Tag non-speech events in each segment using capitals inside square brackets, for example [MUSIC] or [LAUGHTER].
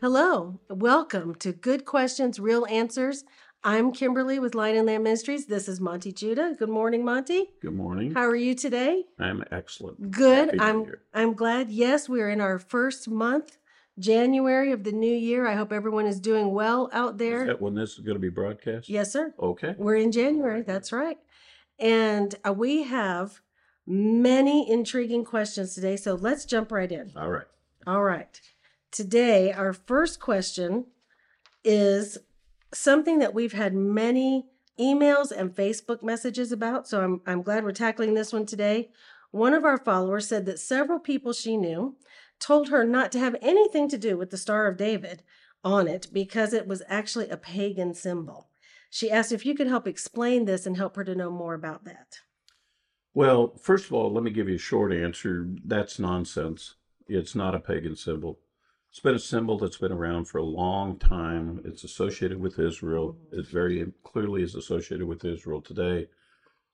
Hello, welcome to Good Questions, Real Answers. I'm Kimberly with Lion and Lamb Ministries. This is Monte Judah. Good morning, Monte. Good morning. How are you today? I'm excellent. Good. Happy I'm. I'm glad. Yes, we're in our first month, January of the new year. I hope everyone is doing well out Is there. that when this is going to be broadcast? Yes, sir. Okay. We're in January. That's right. And uh, we have many intriguing questions today, so let's jump right in. All right. All right. Today, our first question is something that we've had many emails and Facebook messages about. So I'm, I'm glad we're tackling this one today. One of our followers said that several people she knew told her not to have anything to do with the Star of David on it because it was actually a pagan symbol. She asked if you could help explain this and help her to know more about that. Well, first of all, let me give you a short answer. That's nonsense. It's not a pagan symbol. It's been a symbol that's been around for a long time. It's associated with Israel. It very clearly is associated with Israel today,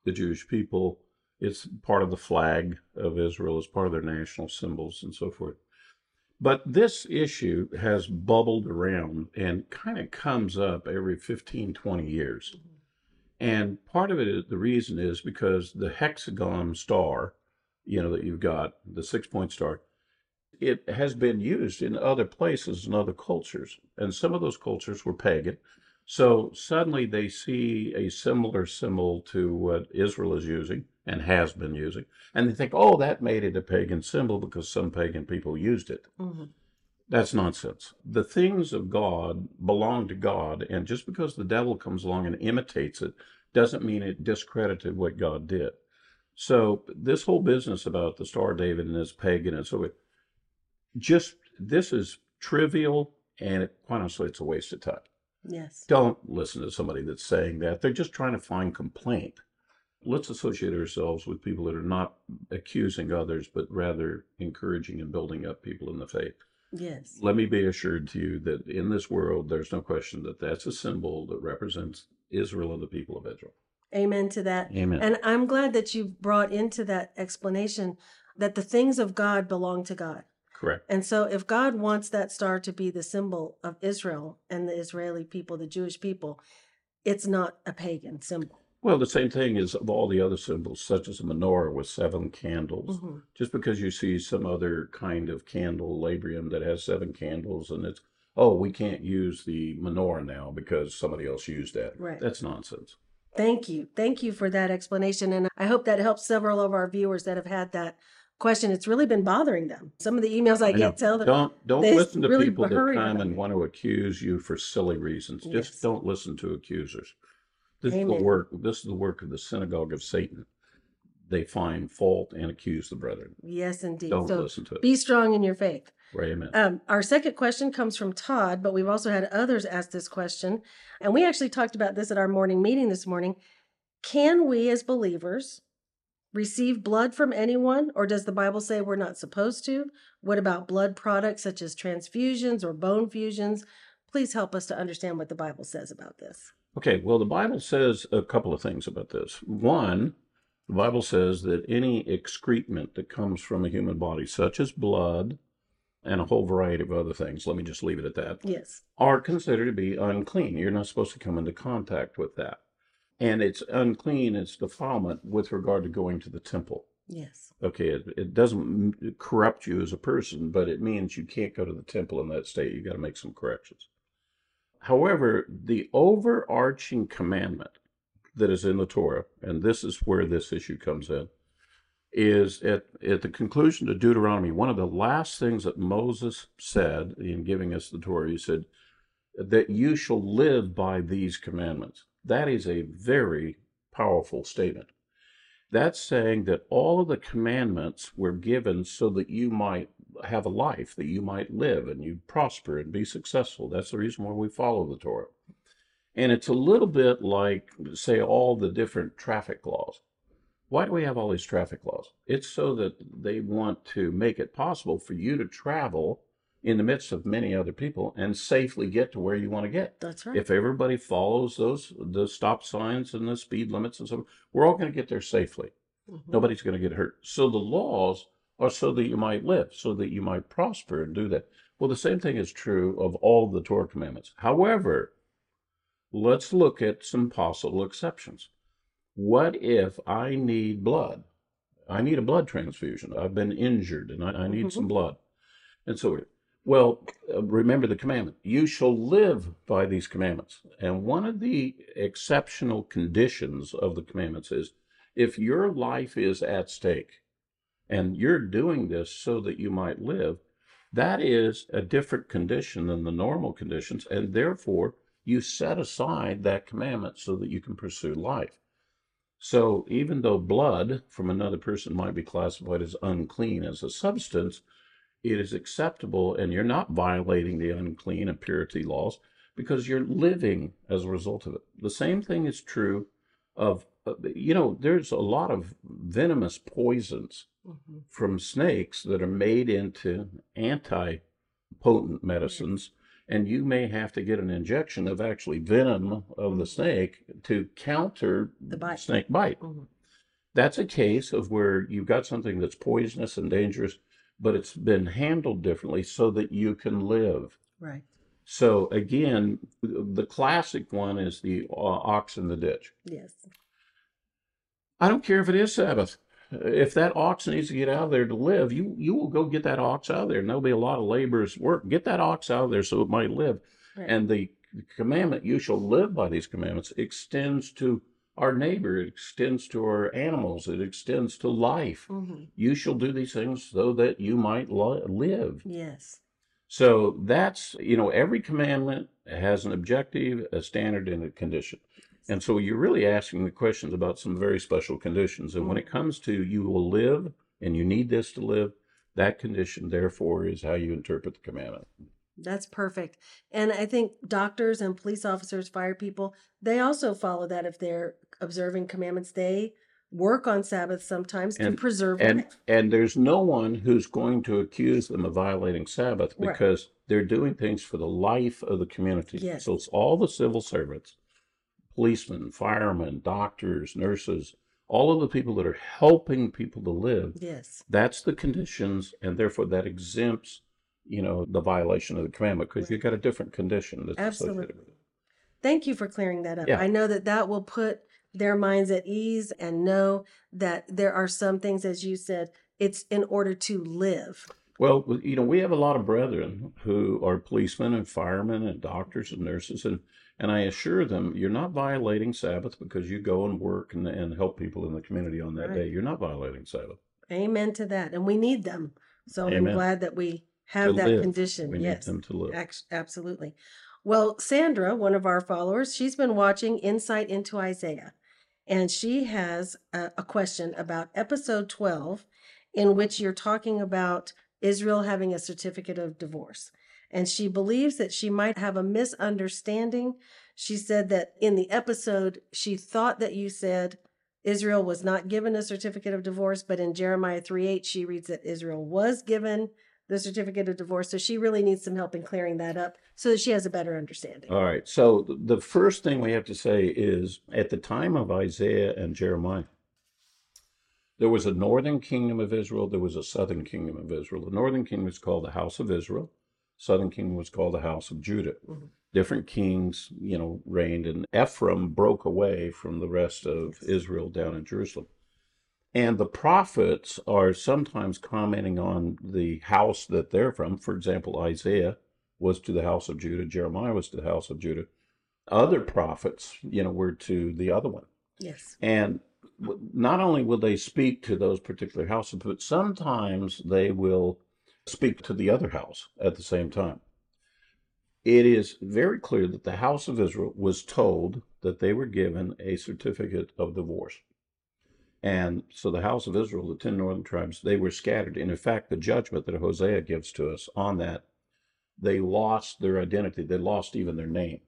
the Jewish people. It's part of the flag of Israel, it's part of their national symbols and so forth. But this issue has bubbled around and kind of comes up every 15, 20 years. Mm-hmm. And part of it is the reason is because the hexagon star, you know, that you've got, the six point star, it has been used in other places and other cultures. And some of those cultures were pagan. So suddenly they see a similar symbol to what Israel is using and has been using. And they think, oh, that made it a pagan symbol because some pagan people used it. Mhm. That's nonsense. The things of God belong to God, and just because the devil comes along and imitates it doesn't mean it discredited what God did. So this whole business about the Star of David and this pagan and so just this is trivial, and it, quite honestly, it's a waste of time. Yes. Don't listen to somebody that's saying that. They're just trying to find complaint. Let's associate ourselves with people that are not accusing others, but rather encouraging and building up people in the faith. Yes. Let me be assured to you that in this world, there's no question that that's a symbol that represents Israel and the people of Israel. Amen to that. Amen. And I'm glad that you brought into that explanation that the things of God belong to God. Correct. And so if God wants that star to be the symbol of Israel and the Israeli people, the Jewish people, it's not a pagan symbol. Well, the same thing is of all the other symbols, such as a menorah with seven candles. Mhm. Just because you see some other kind of candelabrum, that has seven candles, and it's, oh, we can't use the menorah now because somebody else used that. Right. That's nonsense. Thank you. Thank you for that explanation. And I hope that helps several of our viewers that have had that question. It's really been bothering them. Some of the emails I, I get tell them Don't don't listen to really people that come and want to accuse you for silly reasons. Yes. Just don't listen to accusers. This is the work. This is the work of the synagogue of Satan. They find fault and accuse the brethren. yes, indeed. Don't so listen to it. be strong in your faith. Right, amen. Um, our second question comes from Todd, but we've also had others ask this question. And we actually talked about this at our morning meeting this morning. Can we, as believers, receive blood from anyone, or does the Bible say we're not supposed to? What about blood products such as transfusions or bone fusions? Please help us to understand what the Bible says about this. Okay, well, the Bible says a couple of things about this. One, the Bible says that any excrement that comes from a human body, such as blood and a whole variety of other things, let me just leave it at that, Yes. are considered to be unclean. You're not supposed to come into contact with that. And it's unclean, it's defilement with regard to going to the temple. Yes. Okay, it, it doesn't corrupt you as a person, but it means you can't go to the temple in that state. You've got to make some corrections. However, the overarching commandment that is in the Torah, and this is where this issue comes in, is at, at the conclusion of Deuteronomy, one of the last things that Moses said in giving us the Torah, he said, that you shall live by these commandments. That is a very powerful statement. That's saying that all of the commandments were given so that you might have a life, that you might live and you prosper and be successful. That's the reason why we follow the Torah. And it's a little bit like, say, all the different traffic laws. Why do we have all these traffic laws? It's so that they want to make it possible for you to travel in the midst of many other people and safely get to where you want to get. That's right. If everybody follows those the stop signs and the speed limits and so, we're all going to get there safely. Mhm. Nobody's going to get hurt. So the laws are so that you might live, so that you might prosper and do that. Well, the same thing is true of all the Torah commandments. However, let's look at some possible exceptions. What if I need blood? I need a blood transfusion. I've been injured and I, I need Mhm. some blood. And so, well, uh, remember the commandment you shall live by these commandments. And one of the exceptional conditions of the commandments is if your life is at stake and you're doing this so that you might live, that is a different condition than the normal conditions. And therefore, you set aside that commandment so that you can pursue life. So even though blood from another person might be classified as unclean as a substance, it is acceptable and you're not violating the unclean and purity laws because you're living as a result of it. The same thing is true of, uh, you know, there's a lot of venomous poisons Mhm. from snakes that are made into anti potent medicines. And you may have to get an injection of actually venom of the Mhm. snake to counter The bite. snake bite. Mhm. That's a case of where you've got something that's poisonous and dangerous, but it's been handled differently so that you can live. Right. So again, the classic one is the uh, ox in the ditch. Yes. I don't care if it is Sabbath. If that ox needs to get out of there to live, you you will go get that ox out of there, and there'll be a lot of laborers work. Get that ox out of there so it might live. Right. And the commandment, you shall live by these commandments, extends to our neighbor, it extends to our animals, it extends to life. Mhm. You shall do these things so that you might li- live. Yes. So that's, you know, every commandment has an objective, a standard, and a condition. And so you're really asking the questions about some very special conditions. And when it comes to you will live and you need this to live, that condition, therefore, is how you interpret the commandment. That's perfect. And I think doctors and police officers, fire people, they also follow that if they're observing commandments. They work on Sabbath sometimes to And- preserve And life. and there's no one who's going to accuse them of violating Sabbath Right. because they're doing things for the life of the community. Yes. So it's all the civil servants, policemen, firemen, doctors, nurses, all of the people that are helping people to live. Yes. That's the conditions, and therefore that exempts, you know, the violation of the commandment because you've got a different condition that's associated with it. Thank you for clearing that up. Yeah. I know that that will put their minds at ease and know that there are some things, as you said, it's in order to live. Well, you know, we have a lot of brethren who are policemen and firemen and doctors and nurses, and and I assure them, you're not violating Sabbath because you go and work and, and help people in the community on that Right. day. You're not violating Sabbath. Amen to that. And we need them. So I'm glad that we have To that live. condition. We yes. need them to live. Absolutely. Well, Sandra, one of our followers, she's been watching Insight into Isaiah, and she has a, a question about episode 12, in which you're talking about Israel having a certificate of divorce. And she believes that she might have a misunderstanding. She said that in the episode, she thought that you said Israel was not given a certificate of divorce, but in Jeremiah 3 8, she reads that Israel was given the certificate of divorce. So she really needs some help in clearing that up so that she has a better understanding. All right. So the first thing we have to say is at the time of Isaiah and Jeremiah, there was a northern kingdom of Israel, there was a southern kingdom of Israel. The northern kingdom was called the house of Israel, southern kingdom was called the house of Judah. Mhm. Different kings, you know, reigned, and Ephraim broke away from the rest of. Israel down in Jerusalem. And the prophets are sometimes commenting on the house that they're from. For example, Isaiah was to the house of Judah, Jeremiah was to the house of Judah. Other prophets, you know, were to the other one. Yes. And not only will they speak to those particular houses, but sometimes they will speak to the other house at the same time. It is very clear that the house of Israel was told that they were given a certificate of divorce. And so the house of Israel, the 10 northern tribes, they were scattered. And in fact, the judgment that Hosea gives to us on that, they lost their identity. They lost even their name.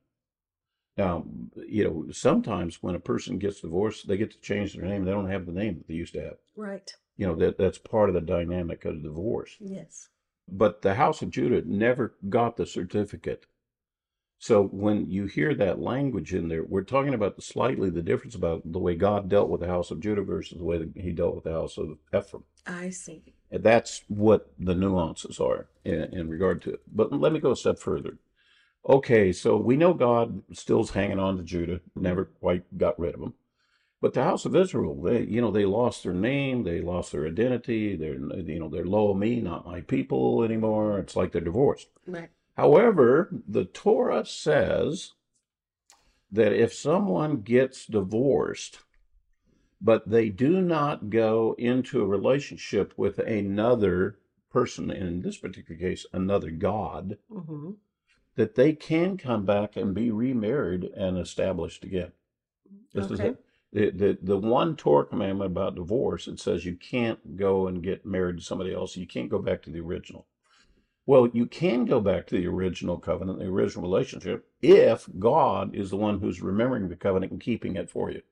Now, you know, sometimes when a person gets divorced, they get to change their name. They don't have the name that they used to have. Right. You know, that, that's part of the dynamic of divorce. Yes. But the house of Judah never got the certificate. So when you hear that language in there, we're talking about the slightly the difference about the way God dealt with the house of Judah versus the way that he dealt with the house of Ephraim. I see. And That's what the nuances are in, in regard to it. But let me go a step further. Okay, so we know God still's hanging on to Judah, never quite got rid of him. But the house of Israel, they, you know, they lost their name, they lost their identity. They're, you know, they're Lo-Ammi, not my people anymore. It's like they're divorced. Right. However, the Torah says that if someone gets divorced, but they do not go into a relationship with another person, in this particular case, another God, Mm-hmm. that they can come back and be remarried and established again. This is Okay. it. The, the, the one Torah commandment about divorce, it says you can't go and get married to somebody else. You can't go back to the original. Well, you can go back to the original covenant, the original relationship, if God is the one who's remembering the covenant and keeping it for you.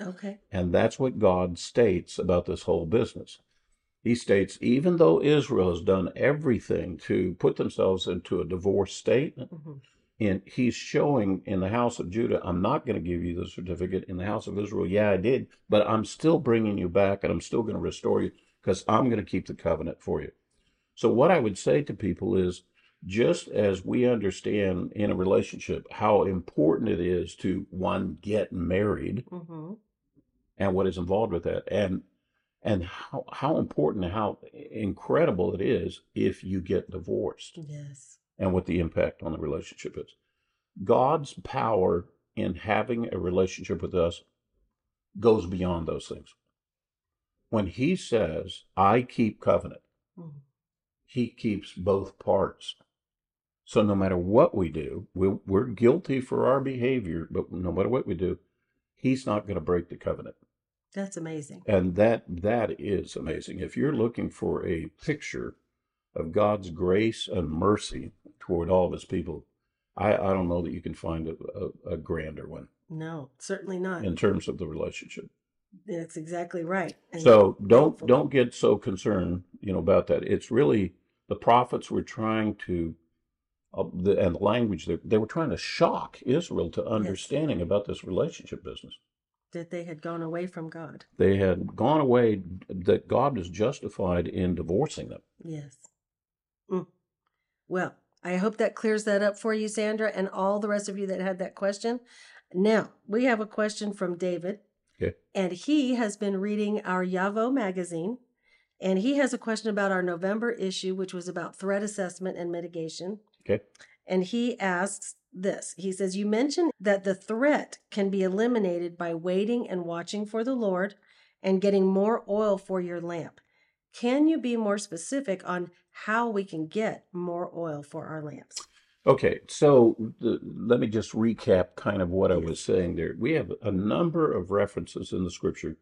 Okay. And that's what God states about this whole business. He states, even though Israel has done everything to put themselves into a divorce state, Mm-hmm. and he's showing in the house of Judah, I'm not going to give you the certificate. In the house of Israel, yeah, I did, but I'm still bringing you back and I'm still going to restore you because I'm going to keep the covenant for you. So, what I would say to people is just as we understand in a relationship how important it is to one get married Mm-hmm. and what is involved with that and and how how important and how incredible it is if you get divorced Yes. and what the impact on the relationship is. God's power in having a relationship with us goes beyond those things. When he says, I keep covenant, Mhm. He keeps both parts. So no matter what we do, we're, we're guilty for our behavior, but no matter what we do, he's not going to break the covenant. That's amazing. And that that is amazing. If you're looking for a picture of God's grace and mercy toward all of his people, I, I don't know that you can find a, a, a grander one No, certainly not. in terms of the relationship. That's exactly right. And So don't thankful. don't get so concerned, you know, about that. It's really the prophets were trying to, uh, the, and the language they, they were trying to shock Israel to understanding about this relationship business. that they had gone away from God. They had gone away that God is justified in divorcing them. Yes. Mm. Well, I hope that clears that up for you, Sandra, and all the rest of you that had that question. Now, we have a question from David. Okay. And he has been reading our Yavoh magazine. And he has a question about our November issue, which was about threat assessment and mitigation. Okay. And he asks this He says, You mentioned that the threat can be eliminated by waiting and watching for the Lord and getting more oil for your lamp. Can you be more specific on how we can get more oil for our lamps? Okay, so the, let me just recap kind of what I was saying there. We have a number of references in the scripture to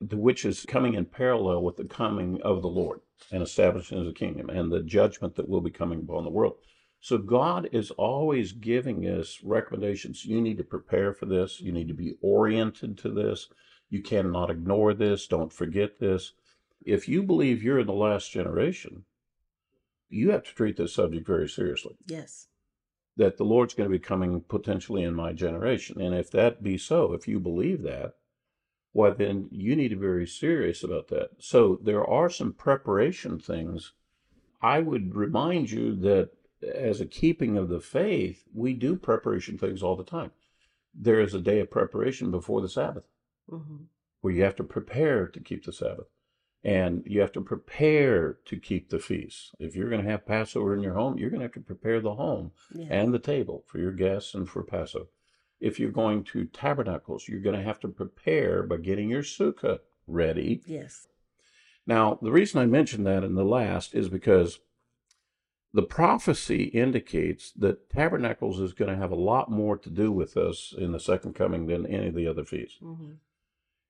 which is coming in parallel with the coming of the Lord and establishing the kingdom and the judgment that will be coming upon the world. So God is always giving us recommendations. You need to prepare for this. You need to be oriented to this. You cannot ignore this. Don't forget this. If you believe you're in the last generation, you have to treat this subject very seriously Yes. that the Lord's going to be coming potentially in my generation. And if that be so, if you believe that, why then you need to be very serious about that. So there are some preparation things. I would remind you that as a keeping of the faith, we do preparation things all the time. There is a day of preparation before the Sabbath hmm where you have to prepare to keep the Sabbath. And you have to prepare to keep the feast. If you're going to have Passover in your home, you're going to have to prepare the home Yeah. and the table for your guests and for Passover. If you're going to tabernacles, you're going to have to prepare by getting your sukkah ready. yes. Now, the reason I mentioned that in the last is because the prophecy indicates that tabernacles is going to have a lot more to do with us in the second coming than any of the other feasts. hmm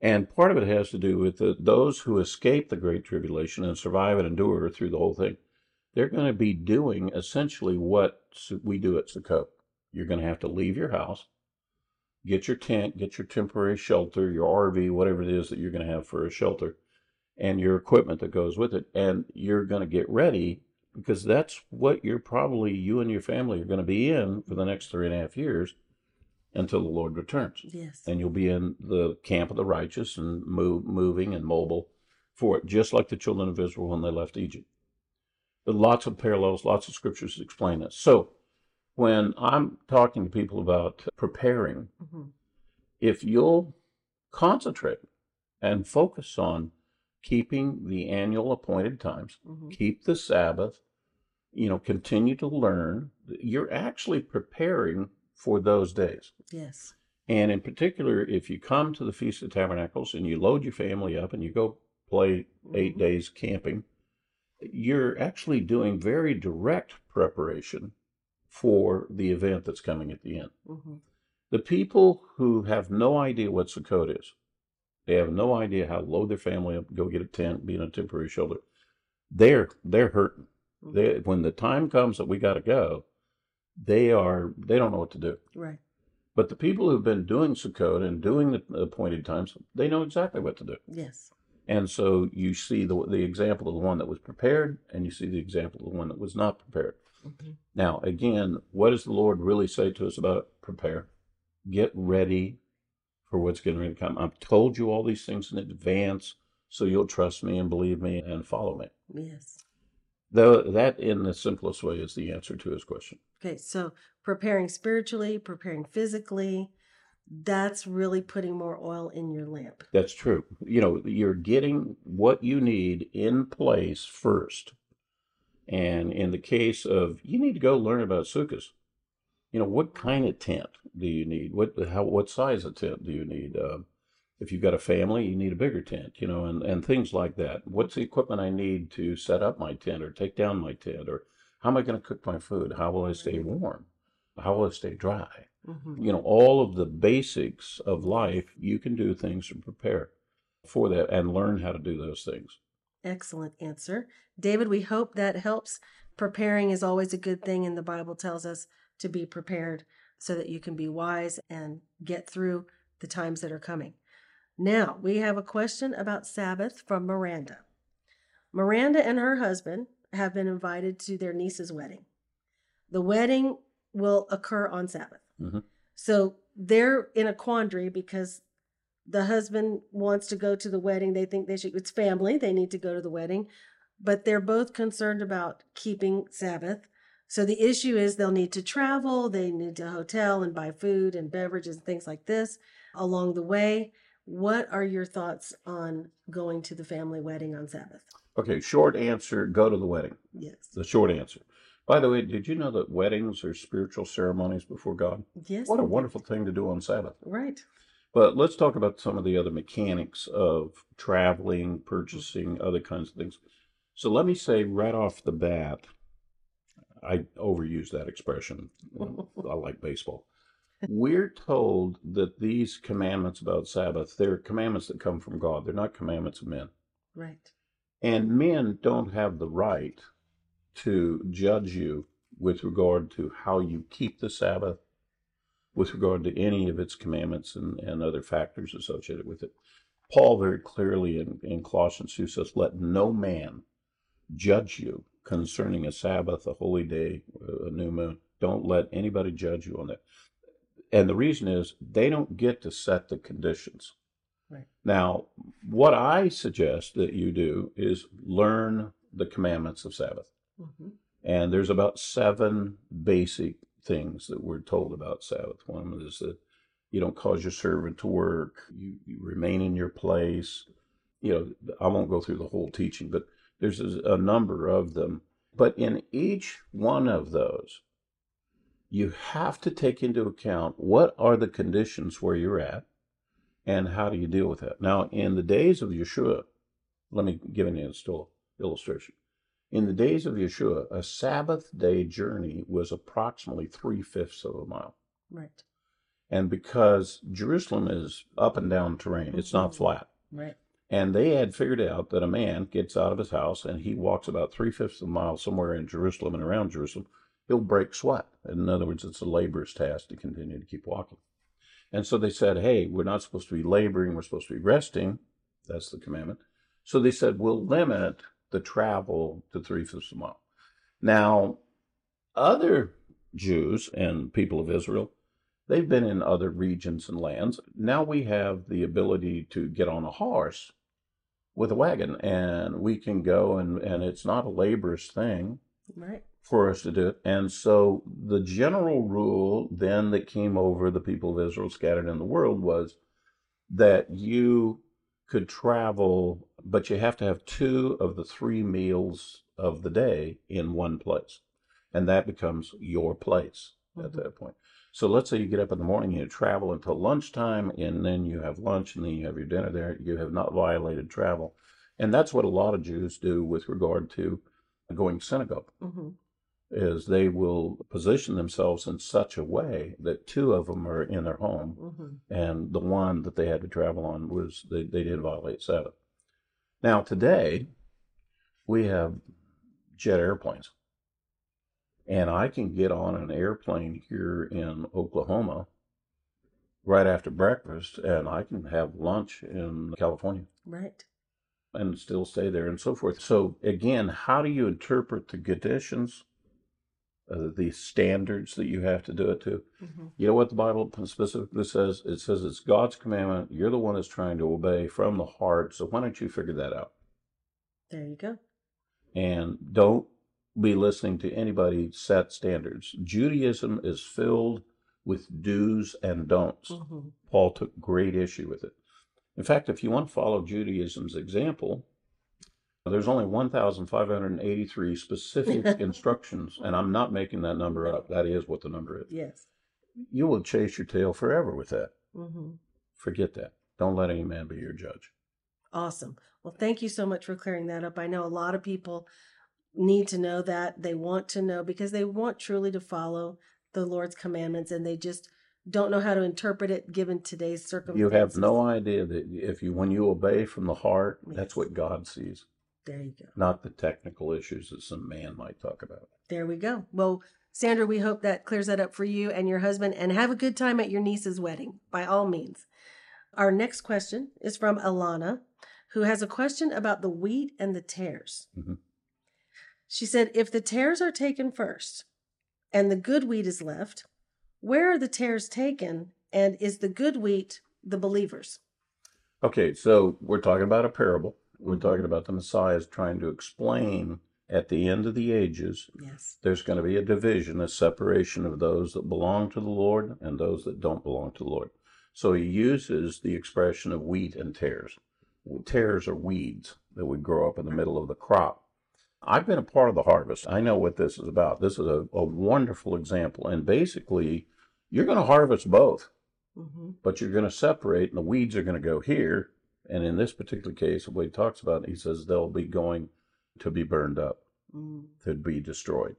And part of it has to do with the, those who escape the Great Tribulation and survive and endure through the whole thing. They're going to be doing essentially what we do at Sukkot. You're going to have to leave your house, get your tent, get your temporary shelter, your RV, whatever it is that you're going to have for a shelter, and your equipment that goes with it. And you're going to get ready because that's what you're probably, you and your family are going to be in for the next three and a half years until the Lord returns Yes. and you'll be in the camp of the righteous and move, moving and mobile for it, just like the children of Israel when they left Egypt. But lots of parallels, lots of scriptures explain this. So when I'm talking to people about preparing, Mhm. if you'll concentrate and focus on keeping the annual appointed times, Mhm. keep the Sabbath, you know, continue to learn, you're actually preparing for those days. Yes. And in particular, if you come to the Feast of Tabernacles and you load your family up and you go play 8 Mhm. days camping, you're actually doing very direct preparation for the event that's coming at the end. Mhm. The people who have no idea what Sukkot is, they have no idea how to load their family up, go get a tent, be in a temporary shelter. They're they're hurting. Mhm. They, when the time comes that we got to go, they are they don't know what to do. Right. But the people who've been doing Sukkot and doing the appointed times, they know exactly what to do. Yes. And so you see the the example of the one that was prepared, and you see the example of the one that was not prepared. Mhm. Now, again, what does the Lord really say to us about prepare? Get ready for what's getting ready to come. I've told you all these things in advance, so you'll trust me and believe me and follow me. Yes. Though that, in the simplest way, is the answer to his question. Okay, so preparing spiritually, preparing physically, that's really putting more oil in your lamp. That's true. You know, you're getting what you need in place first. And in the case of, you need to go learn about sukkahs. You know, what kind of tent do you need? What how what size of tent do you need? Uh, if you've got a family, you need a bigger tent. You know, and and things like that. What's the equipment I need to set up my tent or take down my tent? Or how am I going to cook my food? How will I stay warm? How will I stay dry? Mhm. you know all of the basics of life you can do things to prepare for that and learn how to do those things Excellent answer. David, we hope that helps. Preparing is always a good thing, and the Bible tells us to be prepared so that you can be wise and get through the times that are coming. Now, we have a question about Sabbath from Miranda. Miranda and her husband have been invited to their niece's wedding. The wedding will occur on Sabbath. Mhm. So they're in a quandary because the husband wants to go to the wedding. They think they should, it's family, they need to go to the wedding, but they're both concerned about keeping Sabbath. So the issue is they'll need to travel, they need to hotel and buy food and beverages and things like this along the way. What are your thoughts on going to the family wedding on Sabbath? okay short answer go to the wedding Yes. the short answer by the way did you know that weddings are spiritual ceremonies before god Yes. what a wonderful thing to do on sabbath Right. But let's talk about some of the other mechanics of traveling purchasing mm-hmm. other kinds of things so let me say right off the bat i overuse that expression i [LAUGHS] like baseball we're told that these commandments about Sabbath, they're commandments that come from God. They're not commandments of men. Right. And men don't have the right to judge you with regard to how you keep the Sabbath, with regard to any of its commandments and, and other factors associated with it. Paul very clearly in, in Colossians 2 says, Let no man judge you concerning a Sabbath, a holy day, a new moon. Don't let anybody judge you on that. And the reason is they don't get to set the conditions. Right. Now, what I suggest that you do is learn the commandments of Sabbath. hmm And there's about seven basic things that we're told about Sabbath. One is that you don't cause your servant to work, you, you remain in your place. You know, I won't go through the whole teaching, but there's a a number of them. But in each one of those, you have to take into account what are the conditions where you're at and how do you deal with that. Now, in the days of Yeshua, let me give an illustration. In the days of Yeshua, a Sabbath day journey was approximately three fifths of a mile. Right. And because Jerusalem is up and down terrain, it's not Mhm. flat. Right. And they had figured out that a man gets out of his house and he walks about three fifths of a mile somewhere in Jerusalem and around Jerusalem, he'll break sweat. In other words, it's a laborer's task to continue to keep walking. And so they said, hey, we're not supposed to be laboring, we're supposed to be resting. That's the commandment. So they said, we'll limit the travel to three fifths of a mile. Now, other Jews and people of Israel, they've been in other regions and lands. Now we have the ability to get on a horse with a wagon and we can go and, and it's not a laborious thing Right. for us to do it. And so the general rule then that came over the people of Israel scattered in the world was that you could travel, but you have to have two of the three meals of the day in one place. And that becomes your place at Mhm. that point. So let's say you get up in the morning, you travel until lunchtime, and then you have lunch, and then you have your dinner there. You have not violated travel. And that's what a lot of Jews do with regard to going to synagogue hmm is they will position themselves in such a way that two of them are in their home hmm and the one that they had to travel on was they, they did violate Sabbath. Now today we have jet airplanes. And I can get on an airplane here in Oklahoma right after breakfast and I can have lunch in California Right. and still stay there and so forth. So again, how do you interpret the conditions, uh, the standards that you have to do it to? hmm You know what the Bible specifically says? It says it's God's commandment. You're the one that's trying to obey from the heart. So why don't you figure that out? There you go. And don't be listening to anybody set standards. Judaism is filled with do's and don'ts. hmm Paul took great issue with it. In fact, if you want to follow Judaism's example, there's only 1,583 specific [LAUGHS] instructions, and I'm not making that number up. That is what the number is. Yes. You will chase your tail forever with that. hmm Forget that. Don't let any man be your judge. Awesome. Well, thank you so much for clearing that up. I know a lot of people need to know that. They want to know because they want truly to follow the Lord's commandments and they just don't know how to interpret it given today's circumstances. You have no idea that if you, when you obey from the heart, Yes. that's what God sees, There you go. not the technical issues that some man might talk about. There we go. Well, Sandra, we hope that clears that up for you and your husband and have a good time at your niece's wedding by all means. Our next question is from Alana, who has a question about the wheat and the tares. Mhm. She said, if the tares are taken first and the good wheat is left, where are the tares taken? And is the good wheat the believers? Okay, so we're talking about a parable. We're talking about the Messiah is trying to explain at the end of the ages, Yes. there's going to be a division, a separation of those that belong to the Lord and those that don't belong to the Lord. So he uses the expression of wheat and tares. Tares are weeds that would grow up in the middle of the crop. I've been a part of the harvest. I know what this is about. This is a, a wonderful example. And basically, you're going to harvest both, hmm but you're going to separate, and the weeds are going to go here. And in this particular case, what he talks about, he says they'll be going to be burned up mm to be destroyed.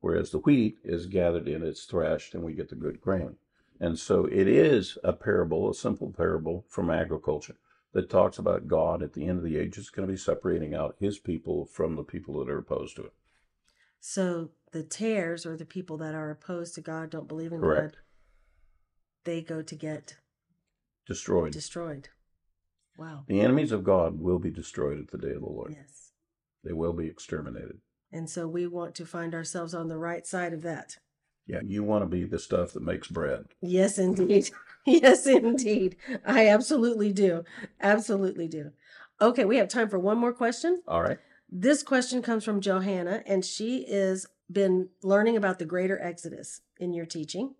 Whereas the wheat is gathered in, it's threshed, and we get the good grain. And so it is a parable, a simple parable from agriculture that talks about God at the end of the age is going to be separating out his people from the people that are opposed to it. So the tares, or the people that are opposed to God, don't believe in Correct. God, they go to get Destroyed. destroyed. Wow. The enemies of God will be destroyed at the day of the Lord. Yes. They will be exterminated. And so we want to find ourselves on the right side of that. Yeah, you want to be the stuff that makes bread. Yes, indeed. [LAUGHS] yes, indeed. I absolutely do. Absolutely do. Okay, we have time for one more question. All right. This question comes from Johanna, and she is been learning about the greater Exodus in your teaching.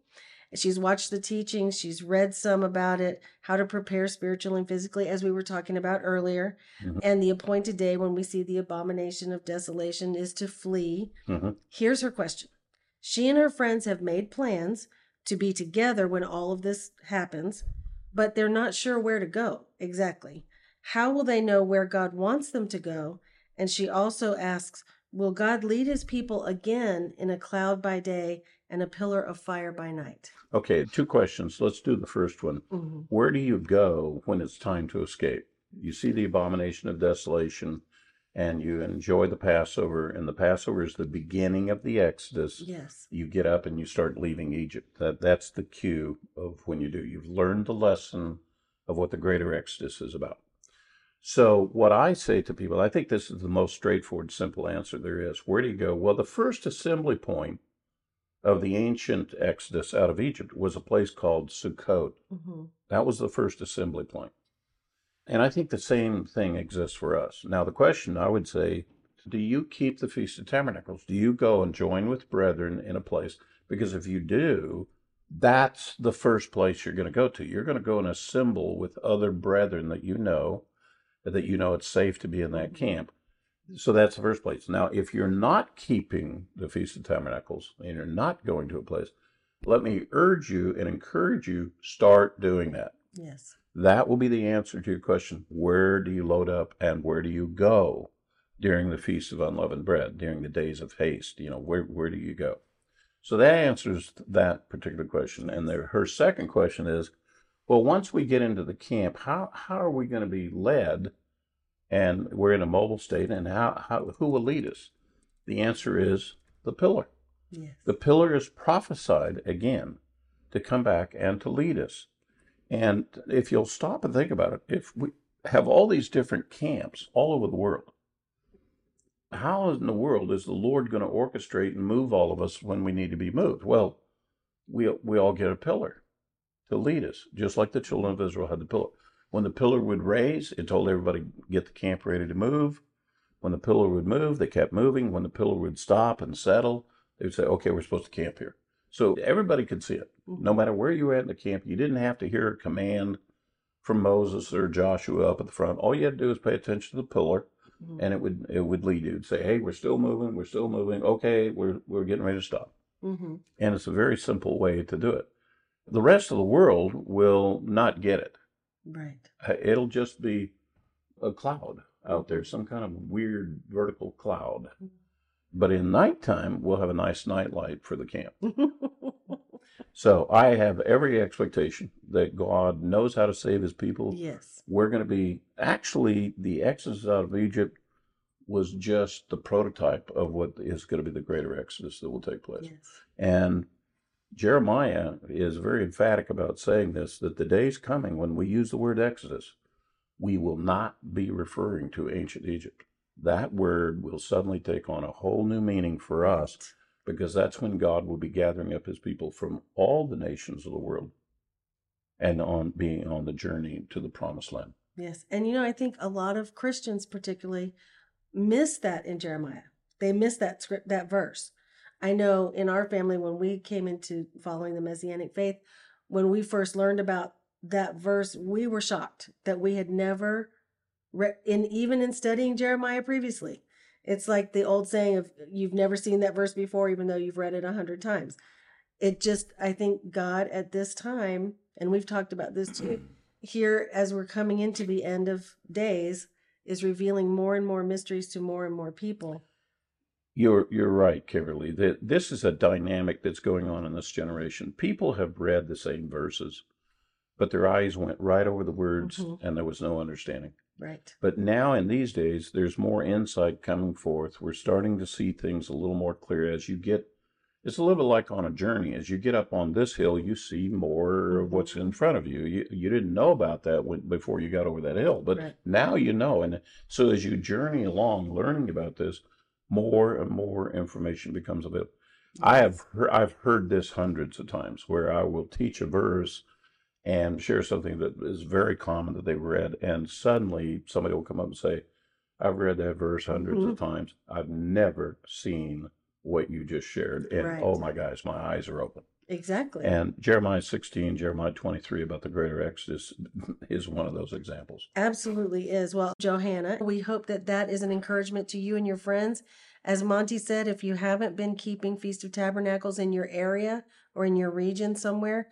She's watched the teachings, she's read some about it, how to prepare spiritually and physically, as we were talking about earlier. Mhm. And the appointed day when we see the abomination of desolation is to flee. hmm Here's her question She and her friends have made plans to be together when all of this happens, but they're not sure where to go exactly. How will they know where God wants them to go? And she also asks, Will God lead his people again in a cloud by day and a pillar of fire by night? Okay, two questions. Let's do the first one. Mm-hmm. Where do you go when it's time to escape? You see the abomination of desolation and you enjoy the Passover, and the Passover is the beginning of the Exodus. Yes. You get up and you start leaving Egypt. That that's the cue of when you do. You've learned the lesson of what the greater Exodus is about. So what I say to people, I think this is the most straightforward, simple answer there is. Where do you go? Well, the first assembly point of the ancient Exodus out of Egypt was a place called Sukkot. Mm-hmm. That was the first assembly point. And I think the same thing exists for us. Now, the question I would say do you keep the Feast of Tabernacles? Do you go and join with brethren in a place? Because if you do, that's the first place you're going to go to. You're going to go and assemble with other brethren that you know, that you know it's safe to be in that camp. So that's the first place. Now, if you're not keeping the Feast of Tabernacles and you're not going to a place, let me urge you and encourage you start doing that. Yes. That will be the answer to your question where do you load up and where do you go during the Feast of Unleavened Bread, during the days of haste? You know, where, where do you go? So that answers that particular question. And there, her second question is well, once we get into the camp, how, how are we going to be led? And we're in a mobile state, and how, how who will lead us? The answer is the pillar. Yes. The pillar is prophesied again to come back and to lead us. And if you'll stop and think about it, if we have all these different camps all over the world, how in the world is the Lord going to orchestrate and move all of us when we need to be moved? Well, we, we all get a pillar to lead us, just like the children of Israel had the pillar. When the pillar would raise, it told everybody, get the camp ready to move. When the pillar would move, they kept moving. When the pillar would stop and settle, they would say, okay, we're supposed to camp here. So everybody could see it. No matter where you were at in the camp, you didn't have to hear a command from Moses or Joshua up at the front. All you had to do was pay attention to the pillar Mhm. and it would it would lead you to say, "Hey, we're still moving. We're still moving. Okay, we're we're getting ready to stop." Mhm. And it's a very simple way to do it. The rest of the world will not get it. Right. Uh, It'll just be a cloud out there, some kind of weird vertical cloud. But in nighttime, we'll have a nice night light for the camp. [LAUGHS] So I have every expectation that God knows how to save his people. yes. We're going to be actually the exodus out of Egypt was just the prototype of what is going to be the greater exodus that will take place. Yes. And Jeremiah is very emphatic about saying this that the day's coming when we use the word exodus, we will not be referring to ancient Egypt. That word will suddenly take on a whole new meaning for us because that's when God will be gathering up his people from all the nations of the world and on being on the journey to the promised land. Yes. And you know, I think a lot of Christians particularly miss that in Jeremiah. They miss that script that verse. I know in our family when we came into following the messianic faith, when we first learned about that verse, we were shocked that we had never read in even in studying Jeremiah previously. It's like the old saying of you've never seen that verse before, even though you've read it a hundred times. It just I think God at this time, and we've talked about this too, [CLEARS THROAT] here as we're coming into the end of days, is revealing more and more mysteries to more and more people. You're you're right, Kimberly. That this is a dynamic that's going on in this generation. People have read the same verses, but their eyes went right over the words Mhm. and there was no understanding. Right. But now in these days there's more insight coming forth. We're starting to see things a little more clear as you get it's a little bit like on a journey. As you get up on this hill, you see more of what's in front of you. You you didn't know about that when, before you got over that hill, but Right. now you know. And so as you journey along, learning about this, more and more information becomes available. I have heard, I've heard this hundreds of times where I will teach a verse and share something that is very common that they've read, and suddenly somebody will come up and say, "I've read that verse 100s of mm-hmm. times. I've never seen what you just shared, and oh Right. oh my gosh, my eyes are open." Exactly. And Jeremiah 16, Jeremiah 23 about the greater exodus [LAUGHS] is one of those examples. Absolutely is. Well, Johanna, we hope that that is an encouragement to you and your friends. As Monte said, if you haven't been keeping Feast of Tabernacles in your area or in your region somewhere,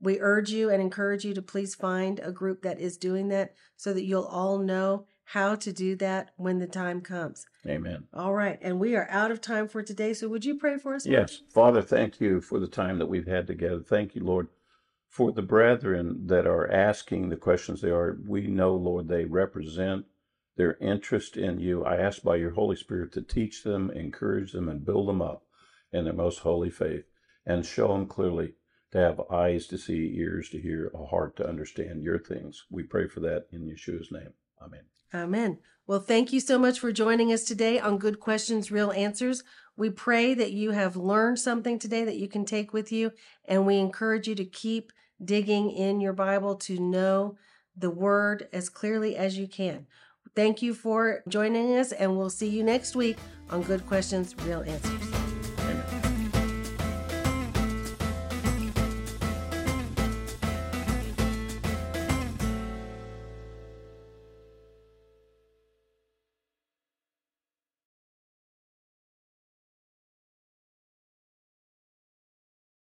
we urge you and encourage you to please find a group that is doing that so that you'll all know how to do that when the time comes. Amen. All right. And we are out of time for today. So would you pray for us? Yes, Father, thank you for the time that we've had together. Thank you, Lord, for the brethren that are asking the questions they are. We know, Lord, they represent their interest in you. I ask by your Holy Spirit to teach them, encourage them, and build them up in their most holy faith and show them clearly to have eyes to see, ears to hear, a heart to understand your things. We pray for that in Yeshua's name. Amen. Amen. Well, thank you so much for joining us today on Good Questions, Real Answers. We pray that you have learned something today that you can take with you, and we encourage you to keep digging in your Bible to know the word as clearly as you can. Thank you for joining us, and we'll see you next week on Good Questions, Real Answers.